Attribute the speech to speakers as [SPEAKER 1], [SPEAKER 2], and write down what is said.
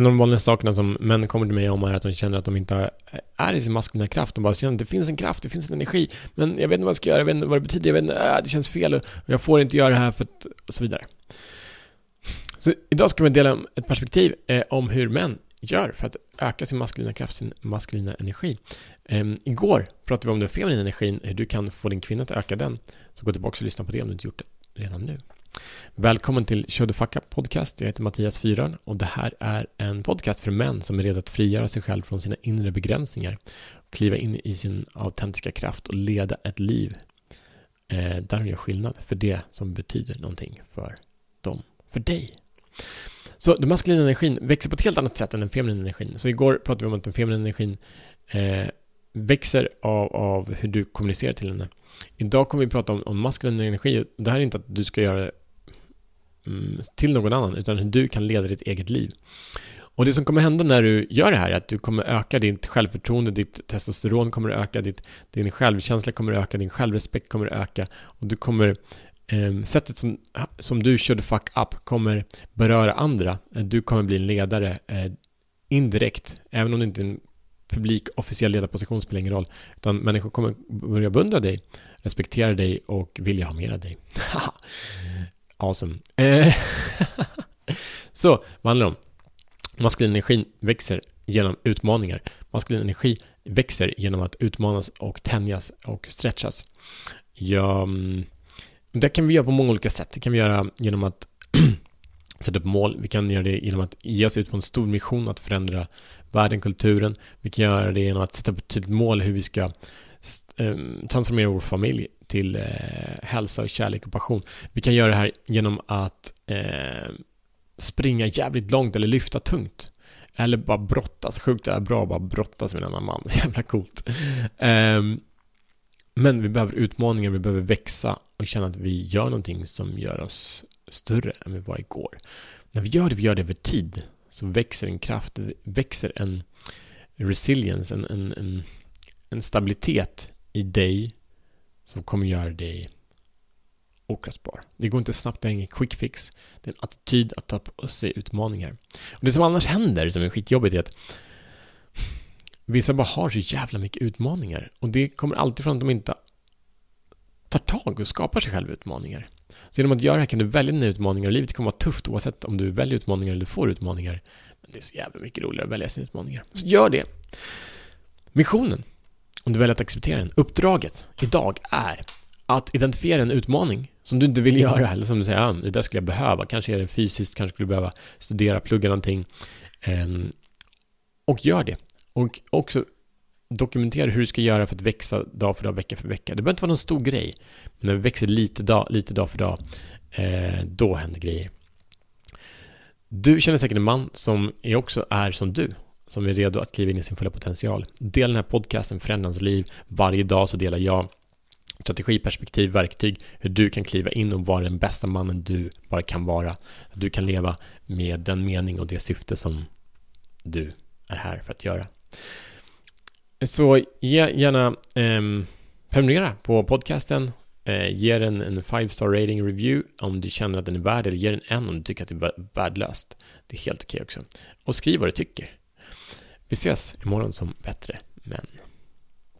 [SPEAKER 1] En av de vanligaste sakerna som män kommer till mig om är att de känner att de inte är i sin maskulina kraft. De bara känner att det finns en kraft, det finns en energi, men jag vet inte vad jag ska göra, jag vet inte vad det betyder, jag vet inte, äh, det känns fel och jag får inte göra det här för att, och så vidare. Så idag ska vi dela ett perspektiv eh, om hur män gör för att öka sin maskulina kraft, sin maskulina energi. Ehm, igår pratade vi om den feminina energin, hur du kan få din kvinna att öka den. Så gå tillbaka och lyssna på det om du inte gjort det redan nu. Välkommen till Show the Fuck Up Podcast. Jag heter Mattias Fyran och det här är en podcast för män som är redo att frigöra sig själv från sina inre begränsningar. Kliva in i sin autentiska kraft och leda ett liv eh, där de gör skillnad för det som betyder någonting för dem, för dig. Så den maskulina energin växer på ett helt annat sätt än den feminina energin. Så igår pratade vi om att den feminina energin eh, växer av, av hur du kommunicerar till henne. Idag kommer vi prata om, om maskulin energi. Det här är inte att du ska göra det Mm, till någon annan, utan hur du kan leda ditt eget liv. Och det som kommer hända när du gör det här är att du kommer öka ditt självförtroende, ditt testosteron kommer öka, ditt, din självkänsla kommer öka, din självrespekt kommer öka och du kommer eh, sättet som, som du körde fuck up kommer beröra andra. Du kommer bli en ledare eh, indirekt, även om det inte är en publik officiell ledarposition spelar ingen roll. Utan människor kommer börja beundra dig, respektera dig och vilja ha mer av dig. awesome. Eh, så, vad handlar det om? Maskulin energi växer genom utmaningar. Maskulin energi växer genom att utmanas och tänjas och stretchas. Ja, mm, det kan vi göra på många olika sätt. Det kan vi göra genom att sätta upp mål. Vi kan göra det genom att ge oss ut på en stor mission att förändra världen, kulturen. Vi kan göra det genom att sätta upp ett tydligt mål hur vi ska eh, transformera vår familj till eh, hälsa och kärlek och passion. Vi kan göra det här genom att eh, springa jävligt långt eller lyfta tungt. Eller bara brottas, sjukt är bra att bara brottas med en annan man, jävla coolt. Um, men vi behöver utmaningar, vi behöver växa och känna att vi gör någonting som gör oss större än vi var igår. När vi gör det, vi gör det över tid, så växer en kraft, växer en resilience, en, en, en, en stabilitet i dig som kommer göra dig okrossbar. Det går inte snabbt, det är ingen quick fix. Det är en attityd att ta på sig utmaningar. Och det som annars händer, som är skitjobbigt, är att vissa bara har så jävla mycket utmaningar. Och det kommer alltid från att de inte tar tag och skapar sig själva utmaningar. Så genom att göra det här kan du välja dina utmaningar och livet kommer vara tufft oavsett om du väljer utmaningar eller får utmaningar. Men det är så jävla mycket roligare att välja sina utmaningar. Så gör det. Missionen, om du väljer att acceptera den, uppdraget idag är att identifiera en utmaning som du inte vill göra eller som du säger, ah, det där skulle jag behöva. Kanske är det fysiskt, kanske skulle du behöva studera, plugga någonting. Ehm, och gör det. Och också dokumentera hur du ska göra för att växa dag för dag, vecka för vecka. Det behöver inte vara någon stor grej. Men när vi växer lite dag, lite dag för dag, eh, då händer grejer. Du känner säkert en man som också är som du, som är redo att kliva in i sin fulla potential. Dela den här podcasten, förändra liv. Varje dag så delar jag strategiperspektiv, verktyg, hur du kan kliva in och vara den bästa mannen du bara kan vara. Du kan leva med den mening och det syfte som du är här för att göra. Så ge gärna eh, prenumerera på podcasten. Eh, ge den en 5-star rating review om du känner att den är värd eller ge den en om du tycker att det är värdelöst. Det är helt okej okay också. Och skriv vad du tycker. Vi ses imorgon som bättre män.